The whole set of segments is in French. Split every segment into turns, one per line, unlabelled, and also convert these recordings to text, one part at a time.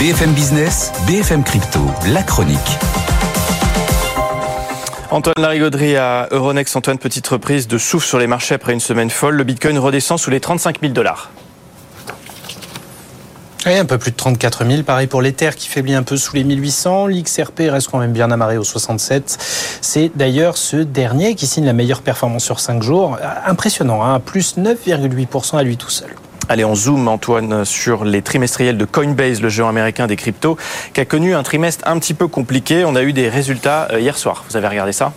BFM Business, BFM Crypto, la chronique.
Antoine Larigauderie à Euronext. Antoine, petite reprise de souffle sur les marchés après une semaine folle. Le Bitcoin redescend sous les 35 000 dollars.
Oui, un peu plus de 34 000. Pareil pour l'Ether qui faiblit un peu sous les 1800. L'XRP reste quand même bien amarré au 67. C'est d'ailleurs ce dernier qui signe la meilleure performance sur 5 jours. Impressionnant, hein plus 9,8% à lui tout seul.
Allez, on zoom, Antoine, sur les trimestriels de Coinbase, le géant américain des cryptos, qui a connu un trimestre un petit peu compliqué. On a eu des résultats euh, hier soir. Vous avez regardé ça?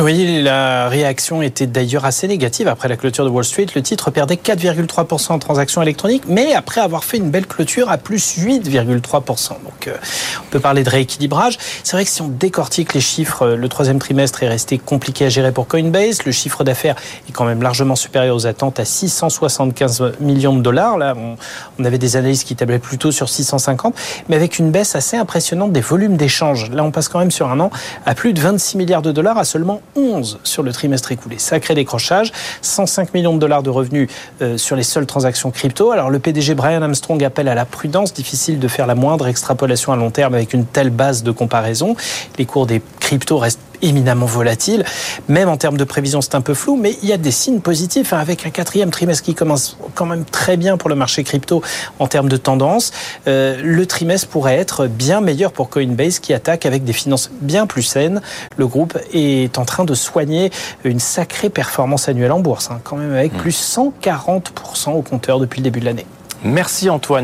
Oui, la réaction était d'ailleurs assez négative après la clôture de Wall Street. Le titre perdait 4,3% en transactions électroniques, mais après avoir fait une belle clôture à plus 8,3%. Donc euh, on peut parler de rééquilibrage. C'est vrai que si on décortique les chiffres, euh, le troisième trimestre est resté compliqué à gérer pour Coinbase. Le chiffre d'affaires est quand même largement supérieur aux attentes à 675 millions de dollars. Là, on, on avait des analyses qui tablaient plutôt sur 650, mais avec une baisse assez impressionnante des volumes d'échanges. Là, on passe quand même sur un an à plus de 26 milliards de dollars à seulement 11 sur le trimestre écoulé. Sacré décrochage, 105 millions de dollars de revenus euh, sur les seules transactions crypto. Alors le PDG Brian Armstrong appelle à la prudence, difficile de faire la moindre extrapolation à long terme avec une telle base de comparaison. Les cours des cryptos restent éminemment volatile. Même en termes de prévision, c'est un peu flou, mais il y a des signes positifs hein, avec un quatrième trimestre qui commence quand même très bien pour le marché crypto en termes de tendance. Euh, le trimestre pourrait être bien meilleur pour Coinbase qui attaque avec des finances bien plus saines. Le groupe est en train de soigner une sacrée performance annuelle en bourse, hein, quand même avec mmh. plus 140% au compteur depuis le début de l'année.
Merci Antoine.